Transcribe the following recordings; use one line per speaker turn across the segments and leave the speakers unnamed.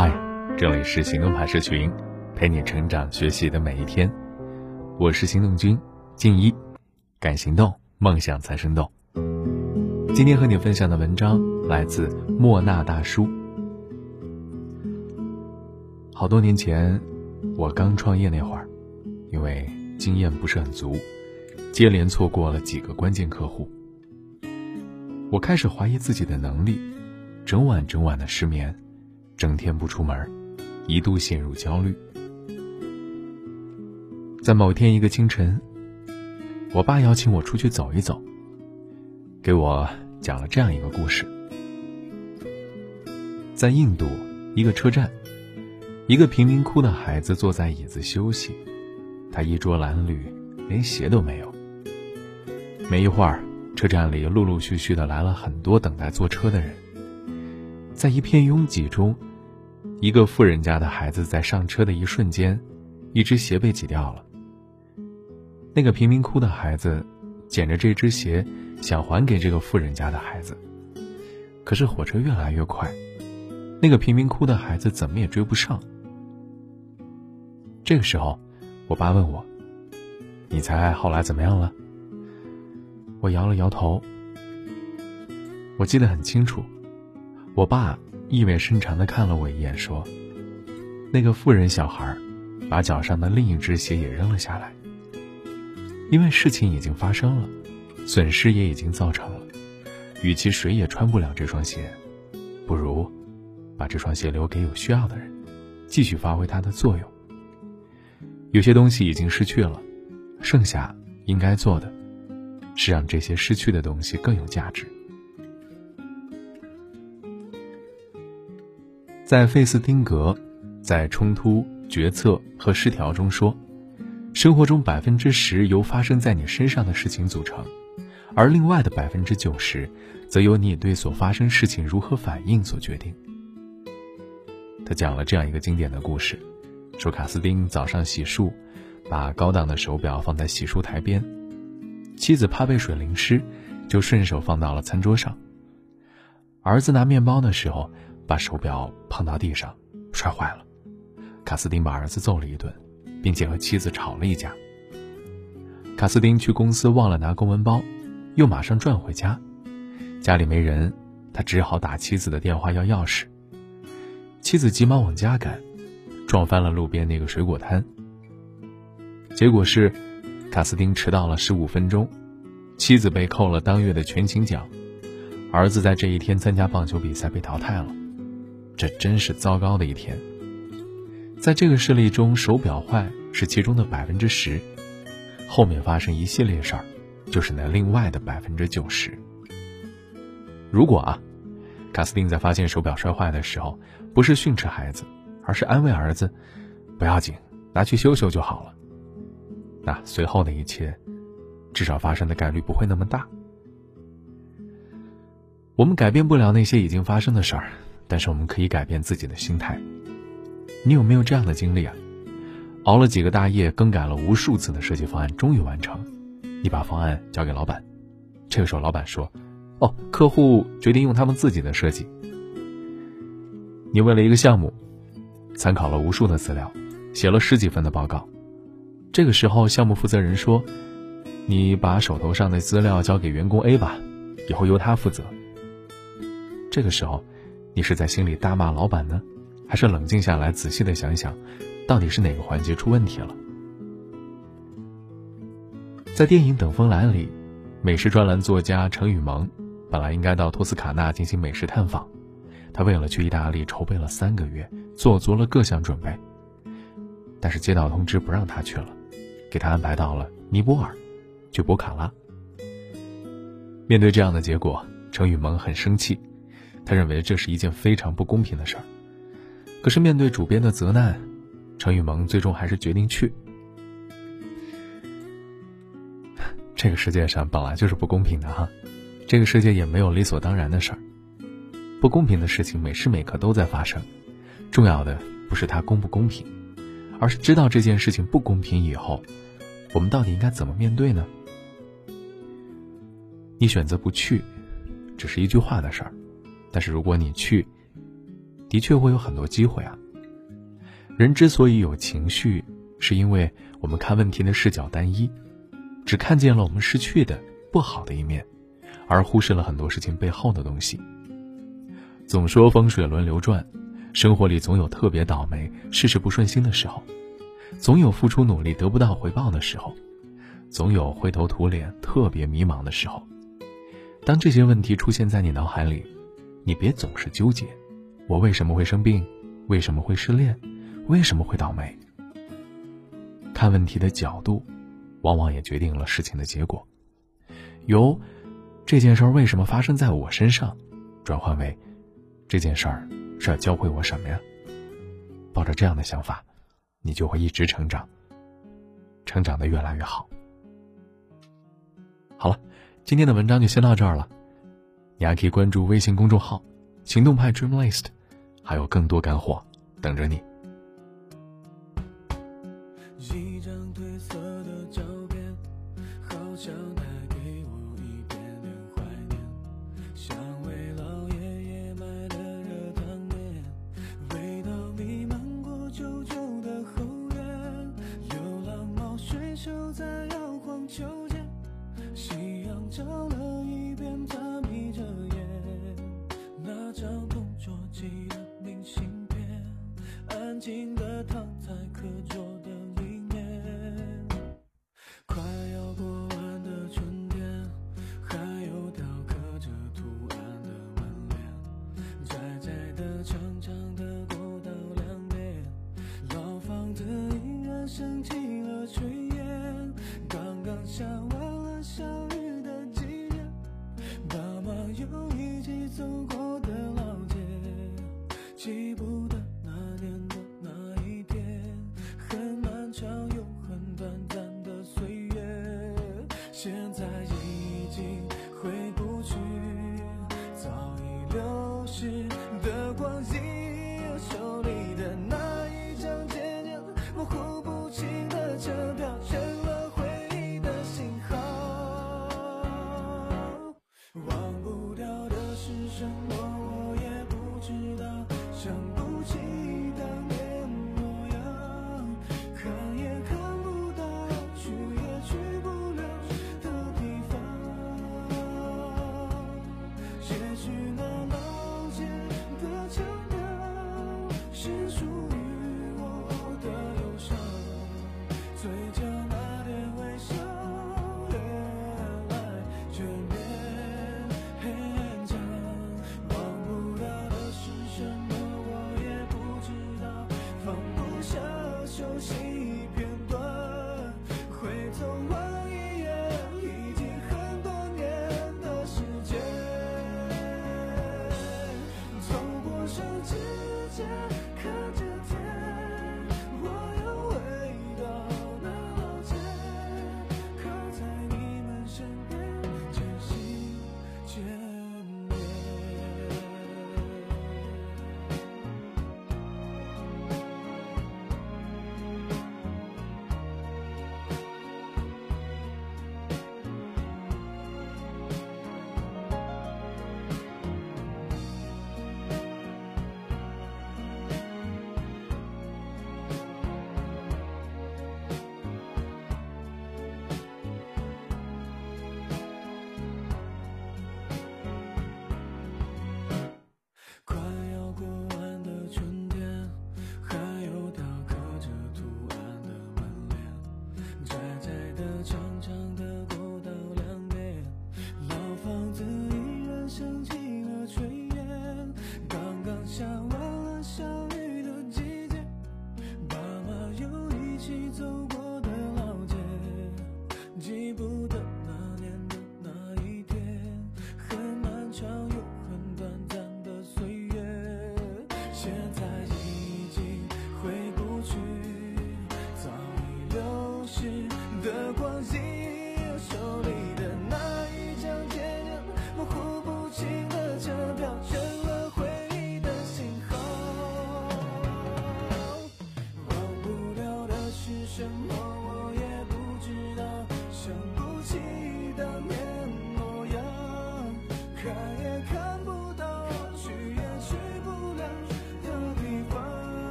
嗨，这里是行动派社群，陪你成长学习的每一天。我是行动君静一，敢行动，梦想才生动。今天和你分享的文章来自莫那大叔。好多年前，我刚创业那会儿，因为经验不是很足，接连错过了几个关键客户。我开始怀疑自己的能力，整晚整晚的失眠，整天不出门，一度陷入焦虑。在某天一个清晨，我爸邀请我出去走一走，给我讲了这样一个故事：在印度一个车站，一个贫民窟的孩子坐在椅子休息，他衣着褴褛，连鞋都没有。没一会儿。车站里陆陆续续的来了很多等待坐车的人，在一片拥挤中，一个富人家的孩子在上车的一瞬间，一只鞋被挤掉了。那个贫民窟的孩子捡着这只鞋，想还给这个富人家的孩子，可是火车越来越快，那个贫民窟的孩子怎么也追不上。这个时候，我爸问我：“你猜后来怎么样了？”我摇了摇头。我记得很清楚，我爸意味深长的看了我一眼，说：“那个富人小孩，把脚上的另一只鞋也扔了下来。因为事情已经发生了，损失也已经造成了，与其谁也穿不了这双鞋，不如把这双鞋留给有需要的人，继续发挥它的作用。有些东西已经失去了，剩下应该做的。”是让这些失去的东西更有价值。在费斯汀格在《冲突、决策和失调》中说，生活中百分之十由发生在你身上的事情组成，而另外的百分之九十，则由你对所发生事情如何反应所决定。他讲了这样一个经典的故事：说卡斯丁早上洗漱，把高档的手表放在洗漱台边。妻子怕被水淋湿，就顺手放到了餐桌上。儿子拿面包的时候，把手表碰到地上，摔坏了。卡斯丁把儿子揍了一顿，并且和妻子吵了一架。卡斯丁去公司忘了拿公文包，又马上转回家，家里没人，他只好打妻子的电话要钥匙。妻子急忙往家赶，撞翻了路边那个水果摊。结果是。卡斯丁迟到了十五分钟，妻子被扣了当月的全勤奖，儿子在这一天参加棒球比赛被淘汰了，这真是糟糕的一天。在这个事例中，手表坏是其中的百分之十，后面发生一系列事儿，就是那另外的百分之九十。如果啊，卡斯丁在发现手表摔坏的时候，不是训斥孩子，而是安慰儿子：“不要紧，拿去修修就好了。”那随后的一切，至少发生的概率不会那么大。我们改变不了那些已经发生的事儿，但是我们可以改变自己的心态。你有没有这样的经历啊？熬了几个大夜，更改了无数次的设计方案，终于完成。你把方案交给老板，这个时候老板说：“哦，客户决定用他们自己的设计。”你为了一个项目，参考了无数的资料，写了十几份的报告。这个时候，项目负责人说：“你把手头上的资料交给员工 A 吧，以后由他负责。”这个时候，你是在心里大骂老板呢，还是冷静下来仔细的想想，到底是哪个环节出问题了？在电影《等风来》里，美食专栏作家程雨萌本来应该到托斯卡纳进行美食探访，他为了去意大利筹备了三个月，做足了各项准备，但是接到通知不让他去了。给他安排到了尼泊尔，去博卡拉。面对这样的结果，程雨萌很生气，他认为这是一件非常不公平的事儿。可是面对主编的责难，程雨萌最终还是决定去。这个世界上本来就是不公平的哈，这个世界也没有理所当然的事儿，不公平的事情每时每刻都在发生，重要的不是它公不公平。而是知道这件事情不公平以后，我们到底应该怎么面对呢？你选择不去，只是一句话的事儿；但是如果你去，
的确会有很多机会啊。人之所以有情绪，是因为我们看问题的视角单一，只看见了我们失去的不好的一面，而忽视了很多事情背后的东西。总说风水轮流转，生活里总有特别倒霉、事事不顺心的时候，总有付出努力得不到回报的时候，总有灰头土脸、特别迷茫的时候。当这些问题出现在你脑海里，你别总是纠结：我为什么会生病？为什么会失恋？为什么会倒霉？看问题的角度，往往也决定了事情的结果。由这件事儿为什么发生在我身上，转换为这件事儿是要教会我什么呀？抱着这样的想法，你就会一直成长，成长的越来越好。好了，今天的文章就先到这儿了。你还可以关注微信公众号“行动派 Dream List”，还有更多干货等着你。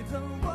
会走。